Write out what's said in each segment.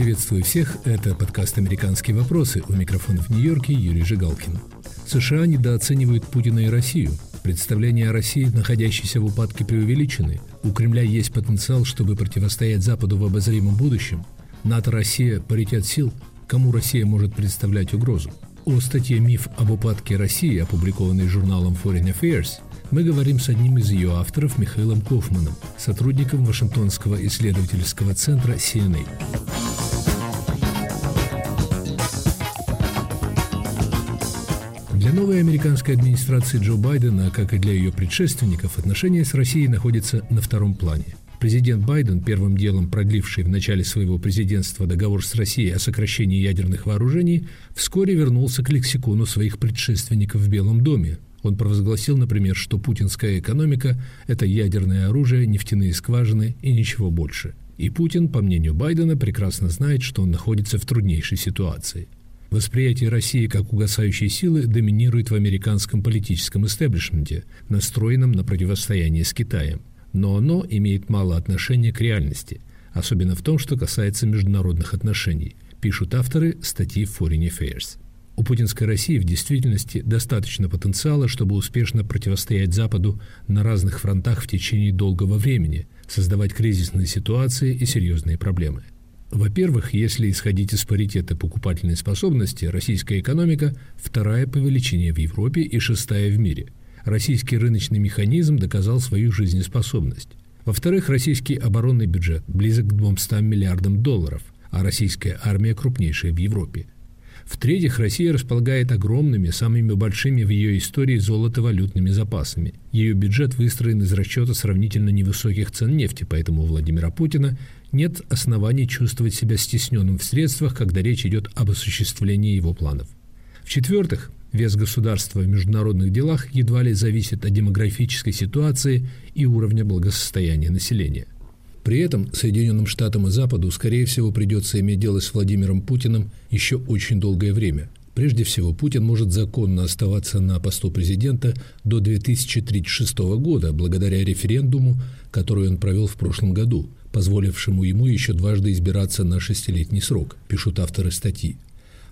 Приветствую всех. Это подкаст «Американские вопросы». У микрофона в Нью-Йорке Юрий Жигалкин. США недооценивают Путина и Россию. Представления о России, находящейся в упадке, преувеличены. У Кремля есть потенциал, чтобы противостоять Западу в обозримом будущем. НАТО-Россия – паритет сил. Кому Россия может представлять угрозу? О статье «Миф об упадке России», опубликованной журналом Foreign Affairs, мы говорим с одним из ее авторов Михаилом Кофманом, сотрудником Вашингтонского исследовательского центра CNA. Для новой американской администрации Джо Байдена, как и для ее предшественников, отношения с Россией находятся на втором плане. Президент Байден, первым делом продливший в начале своего президентства договор с Россией о сокращении ядерных вооружений, вскоре вернулся к лексикону своих предшественников в Белом доме, он провозгласил, например, что путинская экономика – это ядерное оружие, нефтяные скважины и ничего больше. И Путин, по мнению Байдена, прекрасно знает, что он находится в труднейшей ситуации. Восприятие России как угасающей силы доминирует в американском политическом истеблишменте, настроенном на противостояние с Китаем. Но оно имеет мало отношения к реальности, особенно в том, что касается международных отношений, пишут авторы статьи Foreign Affairs. У путинской России в действительности достаточно потенциала, чтобы успешно противостоять Западу на разных фронтах в течение долгого времени, создавать кризисные ситуации и серьезные проблемы. Во-первых, если исходить из паритета покупательной способности, российская экономика вторая по величине в Европе и шестая в мире. Российский рыночный механизм доказал свою жизнеспособность. Во-вторых, российский оборонный бюджет близок к 200 миллиардам долларов, а российская армия крупнейшая в Европе – в-третьих, Россия располагает огромными, самыми большими в ее истории золотовалютными запасами. Ее бюджет выстроен из расчета сравнительно невысоких цен нефти, поэтому у Владимира Путина нет оснований чувствовать себя стесненным в средствах, когда речь идет об осуществлении его планов. В-четвертых, вес государства в международных делах едва ли зависит от демографической ситуации и уровня благосостояния населения – при этом Соединенным Штатам и Западу, скорее всего, придется иметь дело с Владимиром Путиным еще очень долгое время. Прежде всего, Путин может законно оставаться на посту президента до 2036 года благодаря референдуму, который он провел в прошлом году, позволившему ему еще дважды избираться на шестилетний срок, пишут авторы статьи.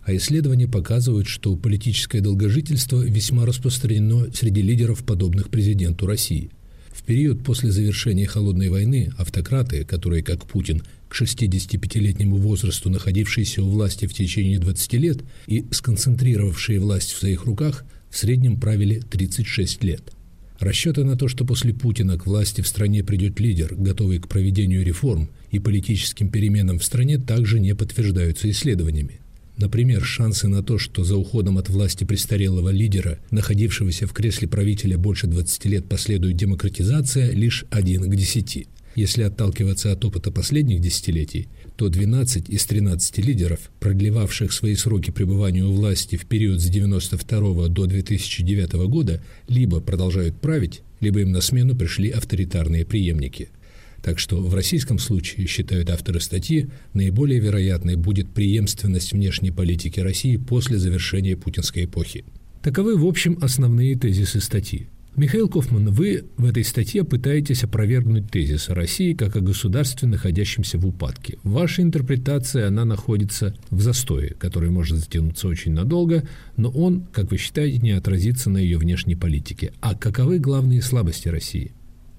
А исследования показывают, что политическое долгожительство весьма распространено среди лидеров, подобных президенту России – в период после завершения Холодной войны автократы, которые, как Путин, к 65-летнему возрасту находившиеся у власти в течение 20 лет и сконцентрировавшие власть в своих руках, в среднем правили 36 лет. Расчеты на то, что после Путина к власти в стране придет лидер, готовый к проведению реформ и политическим переменам в стране, также не подтверждаются исследованиями. Например, шансы на то, что за уходом от власти престарелого лидера, находившегося в кресле правителя больше 20 лет, последует демократизация, лишь 1 к 10. Если отталкиваться от опыта последних десятилетий, то 12 из 13 лидеров, продлевавших свои сроки пребывания у власти в период с 1992 до 2009 года, либо продолжают править, либо им на смену пришли авторитарные преемники – так что в российском случае, считают авторы статьи, наиболее вероятной будет преемственность внешней политики России после завершения путинской эпохи. Таковы, в общем, основные тезисы статьи. Михаил Кофман, вы в этой статье пытаетесь опровергнуть тезис о России как о государстве, находящемся в упадке. Ваша интерпретация, она находится в застое, который может затянуться очень надолго, но он, как вы считаете, не отразится на ее внешней политике. А каковы главные слабости России?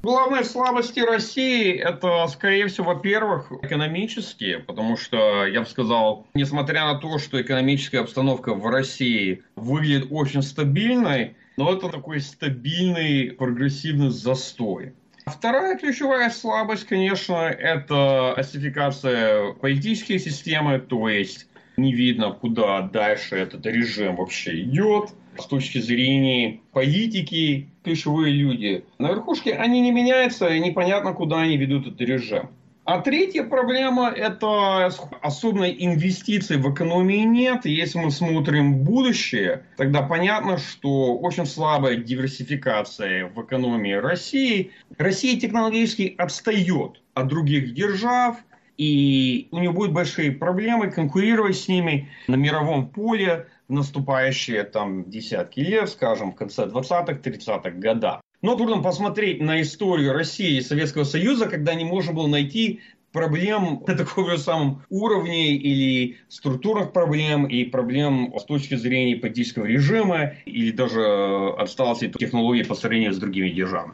Главные слабости России – это, скорее всего, во-первых, экономические, потому что, я бы сказал, несмотря на то, что экономическая обстановка в России выглядит очень стабильной, но это такой стабильный прогрессивный застой. Вторая ключевая слабость, конечно, это осификация политической системы, то есть не видно, куда дальше этот режим вообще идет. С точки зрения политики, ключевые люди на верхушке, они не меняются, и непонятно, куда они ведут этот режим. А третья проблема – это особной инвестиций в экономии нет. Если мы смотрим в будущее, тогда понятно, что очень слабая диверсификация в экономии России. Россия технологически отстает от других держав, и у нее будут большие проблемы конкурировать с ними на мировом поле в наступающие там десятки лет, скажем, в конце 20-х, 30-х годах. Но трудно посмотреть на историю России и Советского Союза, когда не можно было найти проблем на таком же самом уровне или структурных проблем и проблем с точки зрения политического режима или даже отсталости технологий по сравнению с другими державами.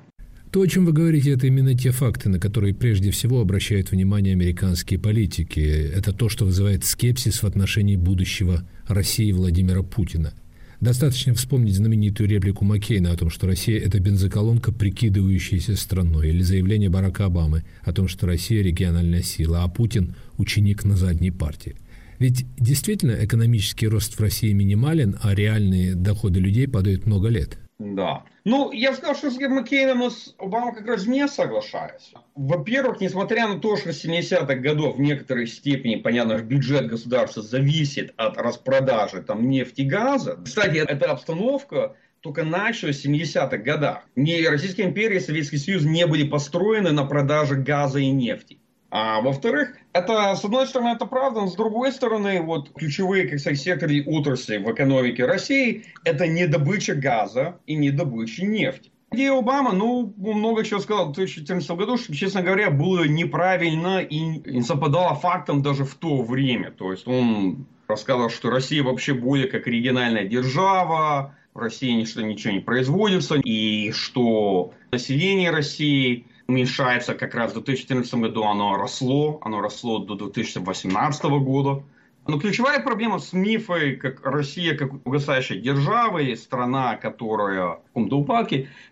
То, о чем вы говорите, это именно те факты, на которые прежде всего обращают внимание американские политики. Это то, что вызывает скепсис в отношении будущего России Владимира Путина. Достаточно вспомнить знаменитую реплику Маккейна о том, что Россия – это бензоколонка, прикидывающаяся страной, или заявление Барака Обамы о том, что Россия – региональная сила, а Путин – ученик на задней партии. Ведь действительно экономический рост в России минимален, а реальные доходы людей падают много лет – да. Ну, я сказал, что с Маккейном с Обама как раз не соглашается. Во-первых, несмотря на то, что с 70-х годов в некоторой степени, понятно, бюджет государства зависит от распродажи там нефти и газа. Кстати, эта обстановка только началась в 70-х годах. Ни Российская империя и Советский Союз не были построены на продаже газа и нефти. А во-вторых, это, с одной стороны, это правда, но с другой стороны, вот ключевые, как сказать, секторы отрасли в экономике России – это не добыча газа и не добыча нефти. Идея Обама, ну, много чего сказал в 2014 году, что, честно говоря, было неправильно и не совпадало фактом даже в то время. То есть он рассказал, что Россия вообще более как региональная держава, в России ничто, ничего не производится, и что население России уменьшается как раз в 2014 году, оно росло, оно росло до 2018 года. Но ключевая проблема с мифой, как Россия как угасающая держава и страна, которая в каком-то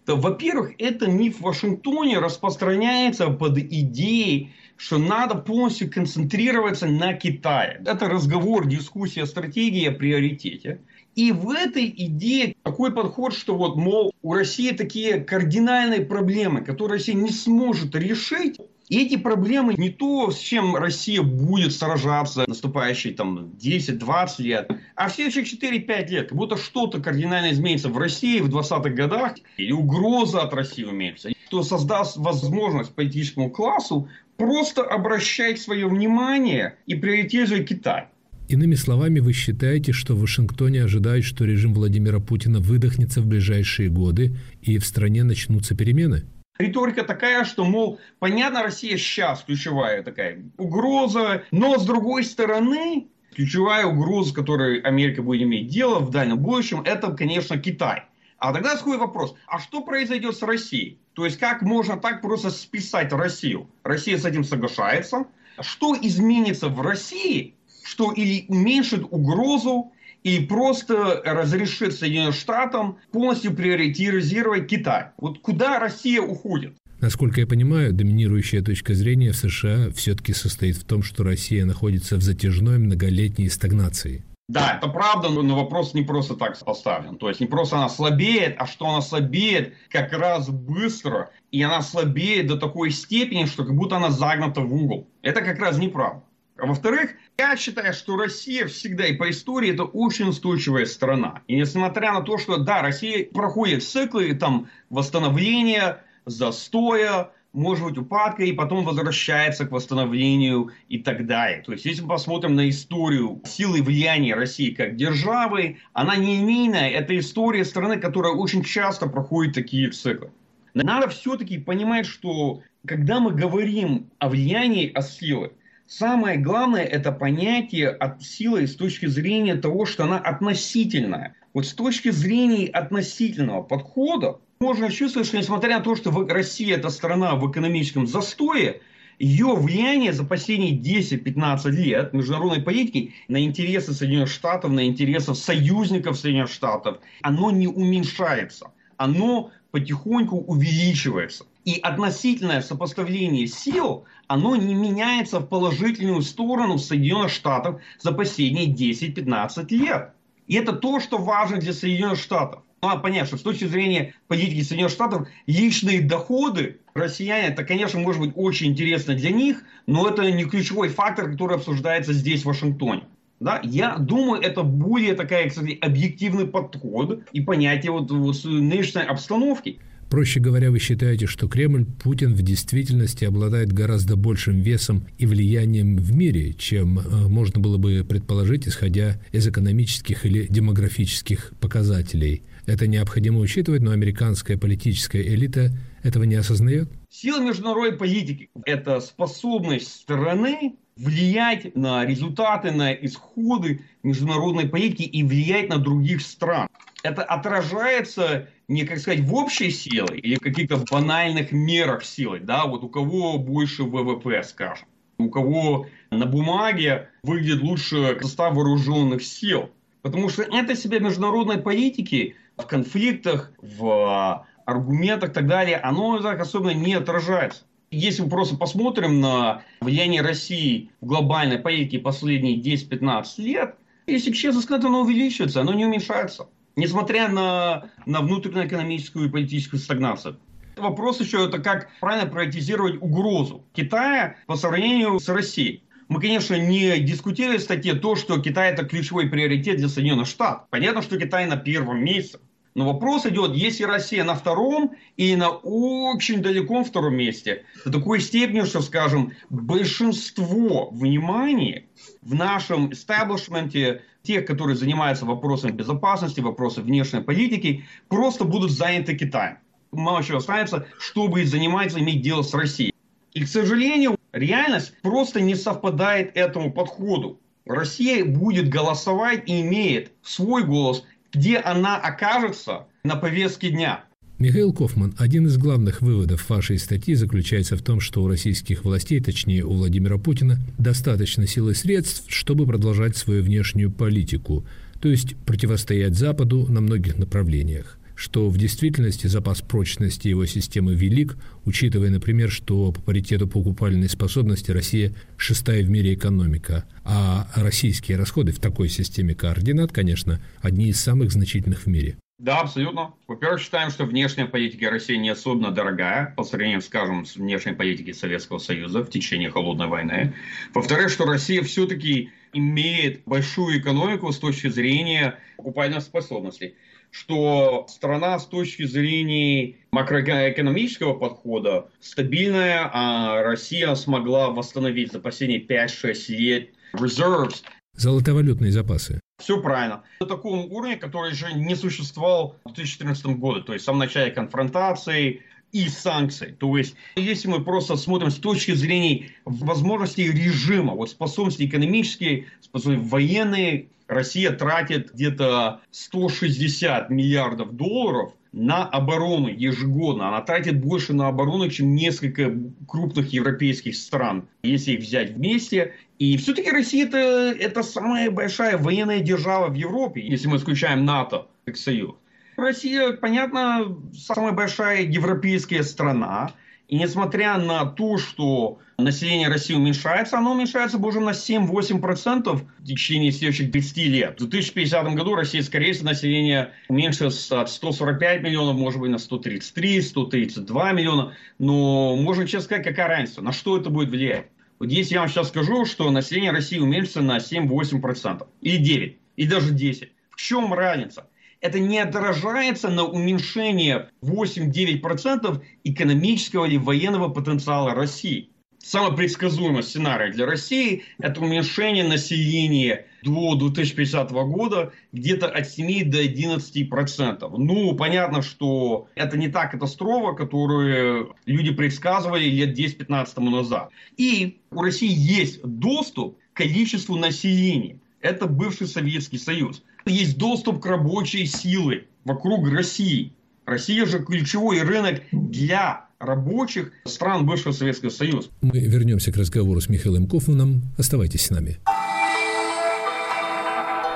то, во-первых, это миф в Вашингтоне распространяется под идеей, что надо полностью концентрироваться на Китае. Это разговор, дискуссия, стратегия о приоритете. И в этой идее такой подход, что вот, мол, у России такие кардинальные проблемы, которые Россия не сможет решить. И эти проблемы не то, с чем Россия будет сражаться наступающие там 10-20 лет, а в следующих 4-5 лет. Как будто что-то кардинально изменится в России в 20-х годах, или угроза от России имеется, что создаст возможность политическому классу просто обращать свое внимание и приоритизировать Китай. Иными словами, вы считаете, что в Вашингтоне ожидают, что режим Владимира Путина выдохнется в ближайшие годы и в стране начнутся перемены? Риторика такая, что, мол, понятно, Россия сейчас ключевая такая угроза, но с другой стороны, ключевая угроза, которой Америка будет иметь дело в дальнем будущем, это, конечно, Китай. А тогда такой вопрос, а что произойдет с Россией? То есть, как можно так просто списать Россию? Россия с этим соглашается. Что изменится в России, что или уменьшит угрозу, или просто разрешит Соединенным Штатам полностью приоритизировать Китай. Вот куда Россия уходит? Насколько я понимаю, доминирующая точка зрения в США все-таки состоит в том, что Россия находится в затяжной многолетней стагнации. Да, это правда, но вопрос не просто так поставлен. То есть не просто она слабеет, а что она слабеет как раз быстро. И она слабеет до такой степени, что как будто она загнута в угол. Это как раз неправда. А во-вторых, я считаю, что Россия всегда и по истории это очень устойчивая страна. И несмотря на то, что да, Россия проходит циклы там восстановления, застоя, может быть упадка, и потом возвращается к восстановлению и так далее. То есть, если мы посмотрим на историю силы влияния России как державы, она не линейная, это история страны, которая очень часто проходит такие циклы. Надо все-таки понимать, что когда мы говорим о влиянии, о силе, Самое главное – это понятие от силы с точки зрения того, что она относительная. Вот с точки зрения относительного подхода можно чувствовать, что несмотря на то, что Россия – это страна в экономическом застое, ее влияние за последние 10-15 лет международной политики на интересы Соединенных Штатов, на интересы союзников Соединенных Штатов, оно не уменьшается. Оно потихоньку увеличивается. И относительное сопоставление сил, оно не меняется в положительную сторону Соединенных Штатов за последние 10-15 лет. И это то, что важно для Соединенных Штатов. Надо понять, что с точки зрения политики Соединенных Штатов личные доходы россияне, это, конечно, может быть очень интересно для них, но это не ключевой фактор, который обсуждается здесь, в Вашингтоне. Да? Я думаю, это более такая, кстати, объективный подход и понятие вот, вот нынешней обстановки. Проще говоря, вы считаете, что Кремль, Путин в действительности обладает гораздо большим весом и влиянием в мире, чем э, можно было бы предположить, исходя из экономических или демографических показателей. Это необходимо учитывать, но американская политическая элита этого не осознает? Сила международной политики – это способность страны влиять на результаты, на исходы международной политики и влиять на других стран. Это отражается не, как сказать, в общей силе или каких-то банальных мерах силы, да, вот у кого больше ВВП, скажем, у кого на бумаге выглядит лучше состав вооруженных сил. Потому что это себя международной политики в конфликтах, в аргументах и так далее, оно так особенно не отражается. Если мы просто посмотрим на влияние России в глобальной политике последние 10-15 лет, если честно сказать, оно увеличивается, оно не уменьшается. Несмотря на, на внутреннюю экономическую и политическую стагнацию. Вопрос еще это как правильно приоритизировать угрозу Китая по сравнению с Россией. Мы, конечно, не дискутировали в статье то, что Китай это ключевой приоритет для Соединенных Штатов. Понятно, что Китай на первом месте. Но вопрос идет, если Россия на втором и на очень далеком втором месте, до такой степени, что, скажем, большинство внимания в нашем истеблишменте, тех, которые занимаются вопросами безопасности, вопросами внешней политики, просто будут заняты Китаем. Мало чего останется, чтобы заниматься, иметь дело с Россией. И, к сожалению, реальность просто не совпадает этому подходу. Россия будет голосовать и имеет свой голос где она окажется на повестке дня. Михаил Кофман, один из главных выводов вашей статьи заключается в том, что у российских властей, точнее у Владимира Путина, достаточно сил и средств, чтобы продолжать свою внешнюю политику, то есть противостоять Западу на многих направлениях что в действительности запас прочности его системы велик, учитывая, например, что по паритету покупательной способности Россия шестая в мире экономика, а российские расходы в такой системе координат, конечно, одни из самых значительных в мире. Да, абсолютно. Во-первых, считаем, что внешняя политика России не особенно дорогая по сравнению, скажем, с внешней политикой Советского Союза в течение холодной войны. Во-вторых, что Россия все-таки имеет большую экономику с точки зрения покупательной способности что страна с точки зрения макроэкономического подхода стабильная, а Россия смогла восстановить за последние 5-6 лет reserves. Золотовалютные запасы. Все правильно. На таком уровне, который же не существовал в 2014 году, то есть в самом начале конфронтации, и санкций. То есть, если мы просто смотрим с точки зрения возможностей режима, вот способности экономические, способности военные, Россия тратит где-то 160 миллиардов долларов на оборону ежегодно. Она тратит больше на оборону, чем несколько крупных европейских стран, если их взять вместе. И все-таки Россия это, это самая большая военная держава в Европе, если мы исключаем НАТО как союз. Россия, понятно, самая большая европейская страна. И несмотря на то, что население России уменьшается, оно уменьшается уже на 7-8% в течение следующих 30 лет. В 2050 году Россия, скорее всего, население уменьшится от 145 миллионов, может быть, на 133, 132 миллиона. Но можно честно сказать, какая разница, на что это будет влиять. Вот если я вам сейчас скажу, что население России уменьшится на 7-8%, или 9, и даже 10. В чем разница? Это не отражается на уменьшение 8-9% экономического или военного потенциала России. Самый предсказуемый сценарий для России – это уменьшение населения до 2050 года где-то от 7 до 11 процентов. Ну, понятно, что это не та катастрофа, которую люди предсказывали лет 10-15 тому назад. И у России есть доступ к количеству населения. Это бывший Советский Союз есть доступ к рабочей силы вокруг России. Россия же ключевой рынок для рабочих стран бывшего Советского Союза. Мы вернемся к разговору с Михаилом Кофманом. Оставайтесь с нами.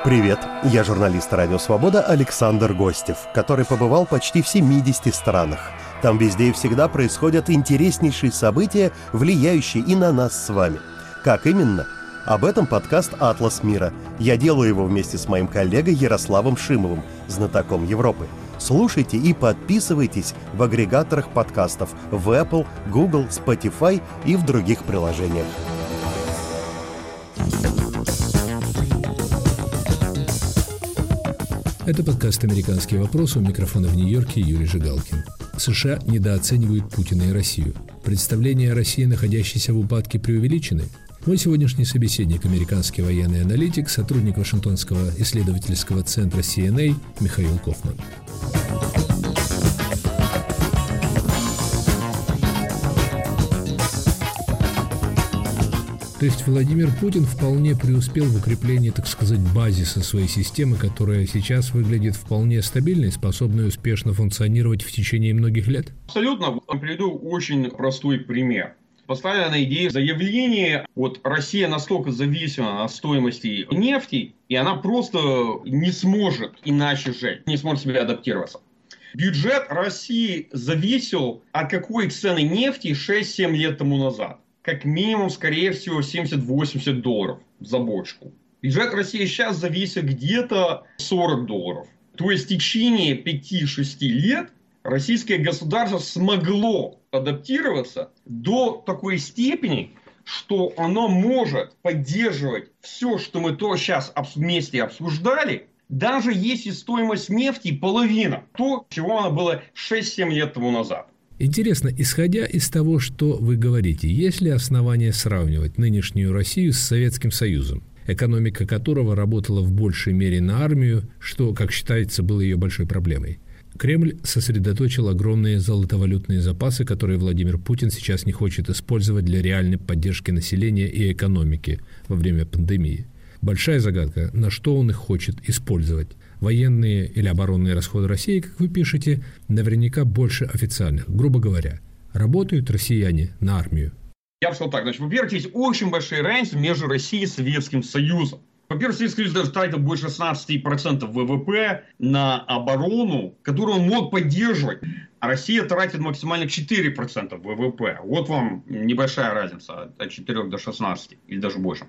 Привет, я журналист «Радио Свобода» Александр Гостев, который побывал почти в 70 странах. Там везде и всегда происходят интереснейшие события, влияющие и на нас с вами. Как именно – об этом подкаст «Атлас мира». Я делаю его вместе с моим коллегой Ярославом Шимовым, знатоком Европы. Слушайте и подписывайтесь в агрегаторах подкастов в Apple, Google, Spotify и в других приложениях. Это подкаст «Американский вопрос» у микрофона в Нью-Йорке Юрий Жигалкин. США недооценивают Путина и Россию. Представления о России, находящейся в упадке, преувеличены – ну Мой сегодняшний собеседник – американский военный аналитик, сотрудник Вашингтонского исследовательского центра CNA Михаил Кофман. То есть Владимир Путин вполне преуспел в укреплении, так сказать, базиса своей системы, которая сейчас выглядит вполне стабильной, способной успешно функционировать в течение многих лет? Абсолютно. Приведу очень простой пример поставлена идея заявления, вот Россия настолько зависима от стоимости нефти, и она просто не сможет иначе жить, не сможет себе адаптироваться. Бюджет России зависел от какой цены нефти 6-7 лет тому назад как минимум, скорее всего, 70-80 долларов за бочку. Бюджет России сейчас зависит где-то 40 долларов. То есть в течение 5-6 лет российское государство смогло адаптироваться до такой степени, что оно может поддерживать все, что мы то сейчас вместе обсуждали, даже если стоимость нефти половина то, чего она была 6-7 лет тому назад. Интересно, исходя из того, что вы говорите, есть ли основания сравнивать нынешнюю Россию с Советским Союзом, экономика которого работала в большей мере на армию, что, как считается, было ее большой проблемой? Кремль сосредоточил огромные золотовалютные запасы, которые Владимир Путин сейчас не хочет использовать для реальной поддержки населения и экономики во время пандемии. Большая загадка, на что он их хочет использовать военные или оборонные расходы России, как вы пишете, наверняка больше официальных. Грубо говоря, работают россияне на армию. Я бы сказал так. Значит, во-первых, есть очень большая разница между Россией и Советским Союзом. Во-первых, Советский Союз даже тратил больше 16% ВВП на оборону, которую он мог поддерживать. А Россия тратит максимально 4% ВВП. Вот вам небольшая разница от 4 до 16 или даже больше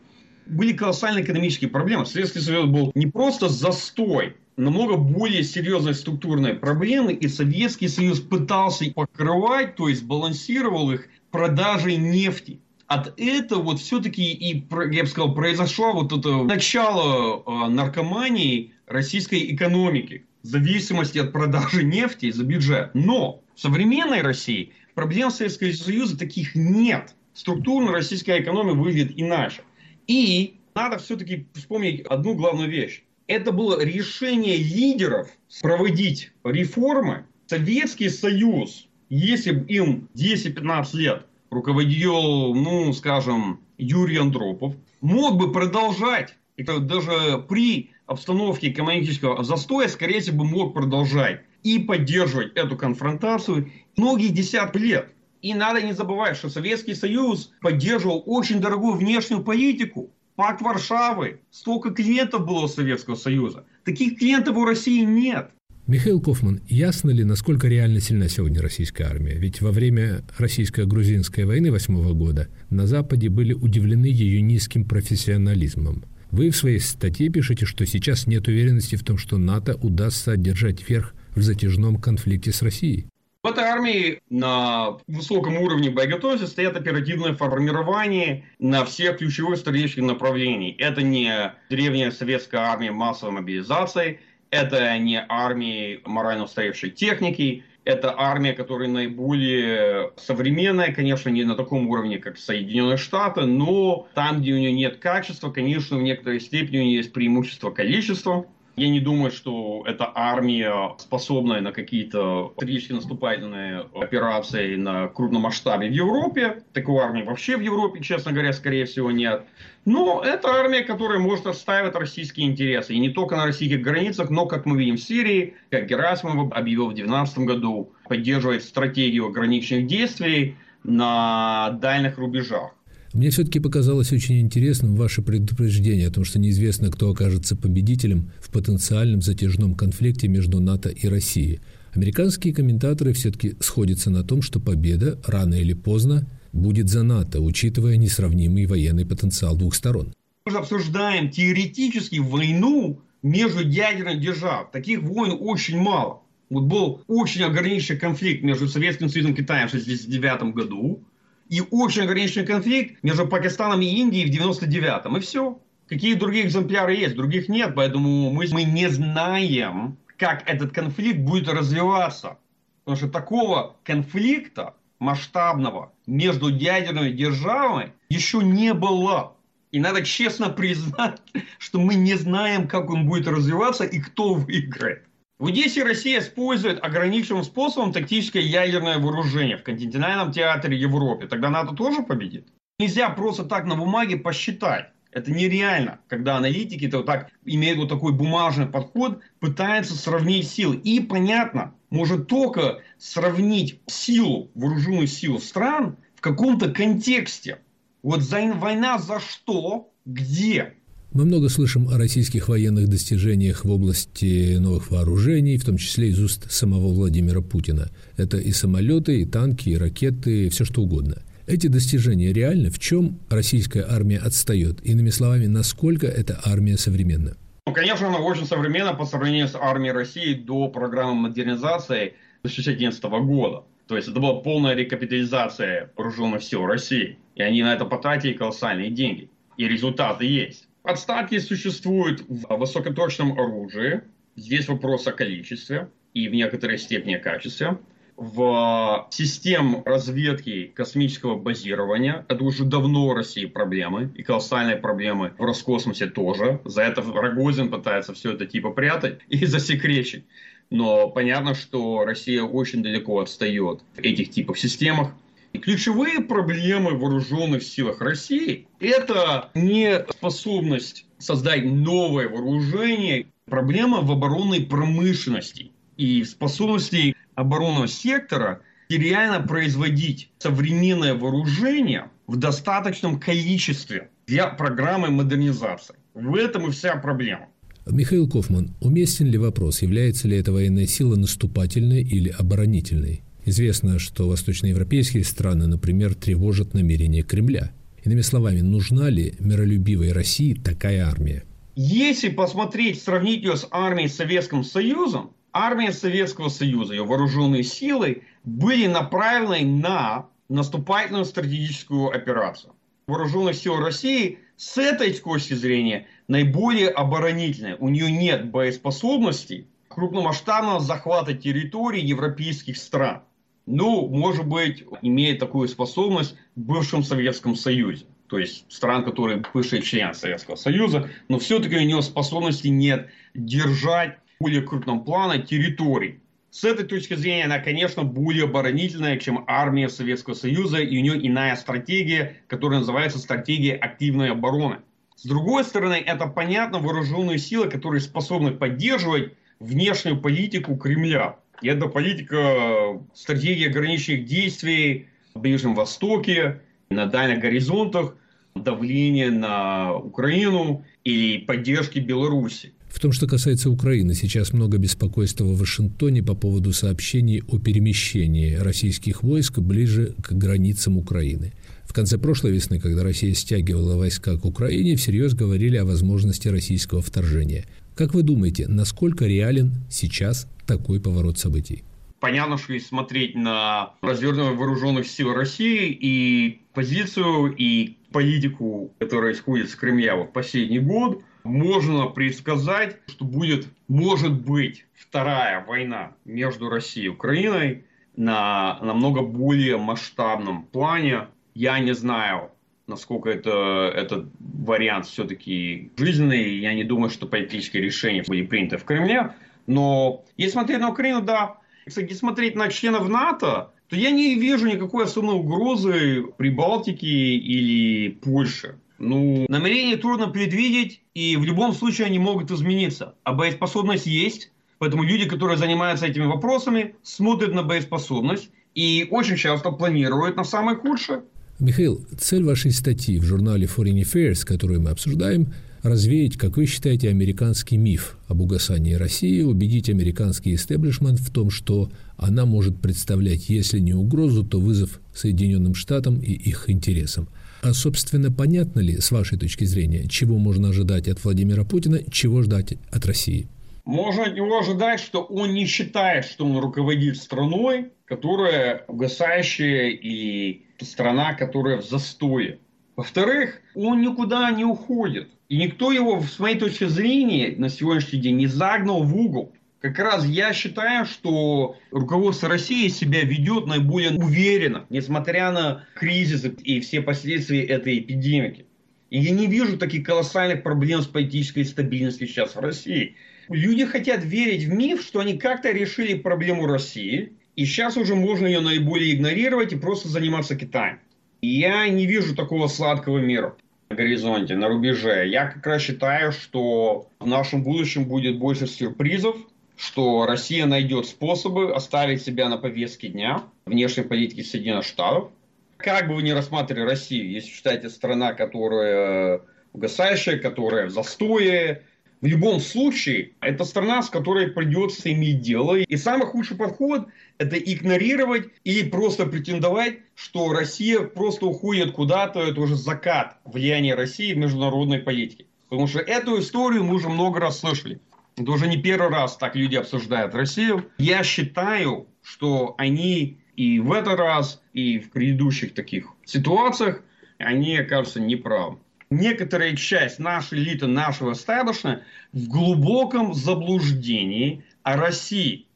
были колоссальные экономические проблемы. Советский Союз был не просто застой, намного более серьезные структурные проблемы, и Советский Союз пытался покрывать, то есть балансировал их продажей нефти. От этого вот все-таки и, я бы сказал, произошло вот это начало э, наркомании российской экономики, зависимости от продажи нефти за бюджет. Но в современной России проблем Советского Союза таких нет. Структурно российская экономика выглядит иначе. И надо все-таки вспомнить одну главную вещь. Это было решение лидеров проводить реформы. Советский Союз, если бы им 10-15 лет руководил, ну, скажем, Юрий Андропов, мог бы продолжать, это даже при обстановке экономического застоя, скорее всего, мог продолжать и поддерживать эту конфронтацию многие десятки лет. И надо не забывать, что Советский Союз поддерживал очень дорогую внешнюю политику. Пакт Варшавы. Столько клиентов было у Советского Союза. Таких клиентов у России нет. Михаил Кофман, ясно ли, насколько реально сильна сегодня российская армия? Ведь во время российско-грузинской войны восьмого года на Западе были удивлены ее низким профессионализмом. Вы в своей статье пишете, что сейчас нет уверенности в том, что НАТО удастся одержать верх в затяжном конфликте с Россией. В этой армии на высоком уровне боеготовности стоят оперативное формирование на всех ключевых стратегических направлениях. Это не древняя советская армия массовой мобилизации, это не армии морально устаревшей техники, это армия, которая наиболее современная, конечно, не на таком уровне, как Соединенные Штаты, но там, где у нее нет качества, конечно, в некоторой степени у нее есть преимущество количества. Я не думаю, что эта армия, способная на какие-то стратегически наступательные операции на крупном масштабе в Европе. Такой армии вообще в Европе, честно говоря, скорее всего нет. Но это армия, которая может отстаивать российские интересы. И не только на российских границах, но, как мы видим в Сирии, как Герасимов объявил в 2012 году, поддерживает стратегию ограниченных действий на дальних рубежах. Мне все-таки показалось очень интересным ваше предупреждение о том, что неизвестно, кто окажется победителем в потенциальном затяжном конфликте между НАТО и Россией. Американские комментаторы все-таки сходятся на том, что победа рано или поздно будет за НАТО, учитывая несравнимый военный потенциал двух сторон. Мы же обсуждаем теоретически войну между ядерными держав. Таких войн очень мало. Вот был очень ограниченный конфликт между Советским Союзом и Китаем в 1969 году и очень ограниченный конфликт между Пакистаном и Индией в 99-м. И все. Какие другие экземпляры есть? Других нет. Поэтому мы, мы не знаем, как этот конфликт будет развиваться. Потому что такого конфликта масштабного между ядерными державами еще не было. И надо честно признать, что мы не знаем, как он будет развиваться и кто выиграет. В Одессе Россия использует ограниченным способом тактическое ядерное вооружение в континентальном театре Европе. Тогда НАТО тоже победит? нельзя просто так на бумаге посчитать. Это нереально, когда аналитики -то вот так имеют вот такой бумажный подход, пытаются сравнить силы. И понятно, может только сравнить силу, вооруженную силу стран в каком-то контексте. Вот за, война за что, где, мы много слышим о российских военных достижениях в области новых вооружений, в том числе из уст самого Владимира Путина. Это и самолеты, и танки, и ракеты, все что угодно. Эти достижения реальны? В чем российская армия отстает? Иными словами, насколько эта армия современна? Ну, конечно, она очень современна по сравнению с армией России до программы модернизации 2011 года. То есть это была полная рекапитализация вооруженных сил России. И они на это потратили колоссальные деньги. И результаты есть. Отставки существуют в высокоточном оружии. Здесь вопрос о количестве и в некоторой степени о качестве. В систем разведки космического базирования это уже давно в России проблемы и колоссальные проблемы в Роскосмосе тоже. За это Рогозин пытается все это типа прятать и засекречить. Но понятно, что Россия очень далеко отстает в этих типах системах. Ключевые проблемы в вооруженных силах России – это не способность создать новое вооружение, проблема в оборонной промышленности и в способности оборонного сектора реально производить современное вооружение в достаточном количестве для программы модернизации. В этом и вся проблема. Михаил Кофман, уместен ли вопрос, является ли эта военная сила наступательной или оборонительной? Известно, что восточноевропейские страны, например, тревожат намерения Кремля. Иными словами, нужна ли миролюбивой России такая армия? Если посмотреть, сравнить ее с армией Советским Союзом, армия Советского Союза, ее вооруженные силы были направлены на наступательную стратегическую операцию. Вооруженных сил России с этой точки зрения наиболее оборонительная. У нее нет боеспособностей крупномасштабного захвата территорий европейских стран ну, может быть, имеет такую способность в бывшем Советском Союзе. То есть стран, которые бывшие члены Советского Союза, но все-таки у него способности нет держать более крупном плане территорий. С этой точки зрения она, конечно, более оборонительная, чем армия Советского Союза, и у нее иная стратегия, которая называется стратегия активной обороны. С другой стороны, это понятно вооруженные силы, которые способны поддерживать внешнюю политику Кремля. И политика стратегии ограниченных действий в Ближнем Востоке, на дальних горизонтах, давление на Украину и поддержки Беларуси. В том, что касается Украины, сейчас много беспокойства в Вашингтоне по поводу сообщений о перемещении российских войск ближе к границам Украины. В конце прошлой весны, когда Россия стягивала войска к Украине, всерьез говорили о возможности российского вторжения. Как вы думаете, насколько реален сейчас такой поворот событий? Понятно, что если смотреть на развернутые вооруженных сил России и позицию, и политику, которая исходит с Кремля в последний год, можно предсказать, что будет, может быть, вторая война между Россией и Украиной на намного более масштабном плане. Я не знаю, насколько это, этот вариант все-таки жизненный. Я не думаю, что политические решения были приняты в Кремле. Но если смотреть на Украину, да. Если смотреть на членов НАТО, то я не вижу никакой особой угрозы при Балтике или Польше. Ну, намерения трудно предвидеть, и в любом случае они могут измениться. А боеспособность есть, поэтому люди, которые занимаются этими вопросами, смотрят на боеспособность и очень часто планируют на самое худшее. Михаил, цель вашей статьи в журнале Foreign Affairs, которую мы обсуждаем, развеять, как вы считаете, американский миф об угасании России, убедить американский истеблишмент в том, что она может представлять, если не угрозу, то вызов Соединенным Штатам и их интересам. А, собственно, понятно ли, с вашей точки зрения, чего можно ожидать от Владимира Путина, чего ждать от России? Можно от него ожидать, что он не считает, что он руководит страной, которая угасающая и страна, которая в застое. Во-вторых, он никуда не уходит. И никто его, с моей точки зрения, на сегодняшний день не загнал в угол. Как раз я считаю, что руководство России себя ведет наиболее уверенно, несмотря на кризис и все последствия этой эпидемии. И я не вижу таких колоссальных проблем с политической стабильностью сейчас в России. Люди хотят верить в миф, что они как-то решили проблему России, и сейчас уже можно ее наиболее игнорировать и просто заниматься Китаем. Я не вижу такого сладкого мира на горизонте, на рубеже. Я как раз считаю, что в нашем будущем будет больше сюрпризов, что Россия найдет способы оставить себя на повестке дня внешней политики Соединенных Штатов. Как бы вы ни рассматривали Россию, если считаете страна, которая угасающая, которая в застое, в любом случае, это страна, с которой придется иметь дело. И самый худший подход – это игнорировать и просто претендовать, что Россия просто уходит куда-то, это уже закат влияния России в международной политике. Потому что эту историю мы уже много раз слышали. Это уже не первый раз так люди обсуждают Россию. Я считаю, что они и в этот раз, и в предыдущих таких ситуациях, они окажутся неправы некоторая часть нашей элиты, нашего стадошна в глубоком заблуждении о России.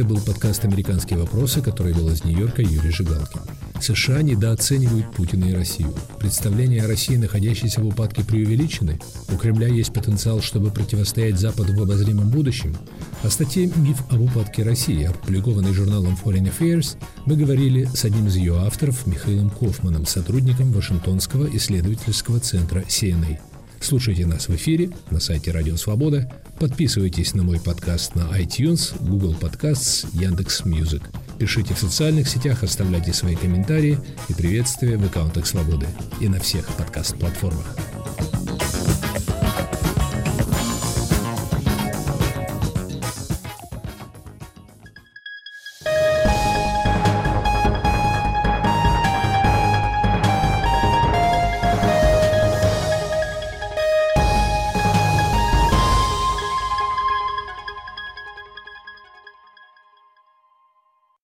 Это был подкаст «Американские вопросы», который вел из Нью-Йорка Юрий Жигалкин. США недооценивают Путина и Россию. Представления о России, находящейся в упадке, преувеличены. У Кремля есть потенциал, чтобы противостоять Западу в обозримом будущем. О статье «Миф об упадке России», опубликованной журналом Foreign Affairs, мы говорили с одним из ее авторов, Михаилом Кофманом, сотрудником Вашингтонского исследовательского центра CNA. Слушайте нас в эфире на сайте Радио Свобода. Подписывайтесь на мой подкаст на iTunes, Google Podcasts, Яндекс Music. Пишите в социальных сетях, оставляйте свои комментарии и приветствия в аккаунтах Свободы и на всех подкаст-платформах.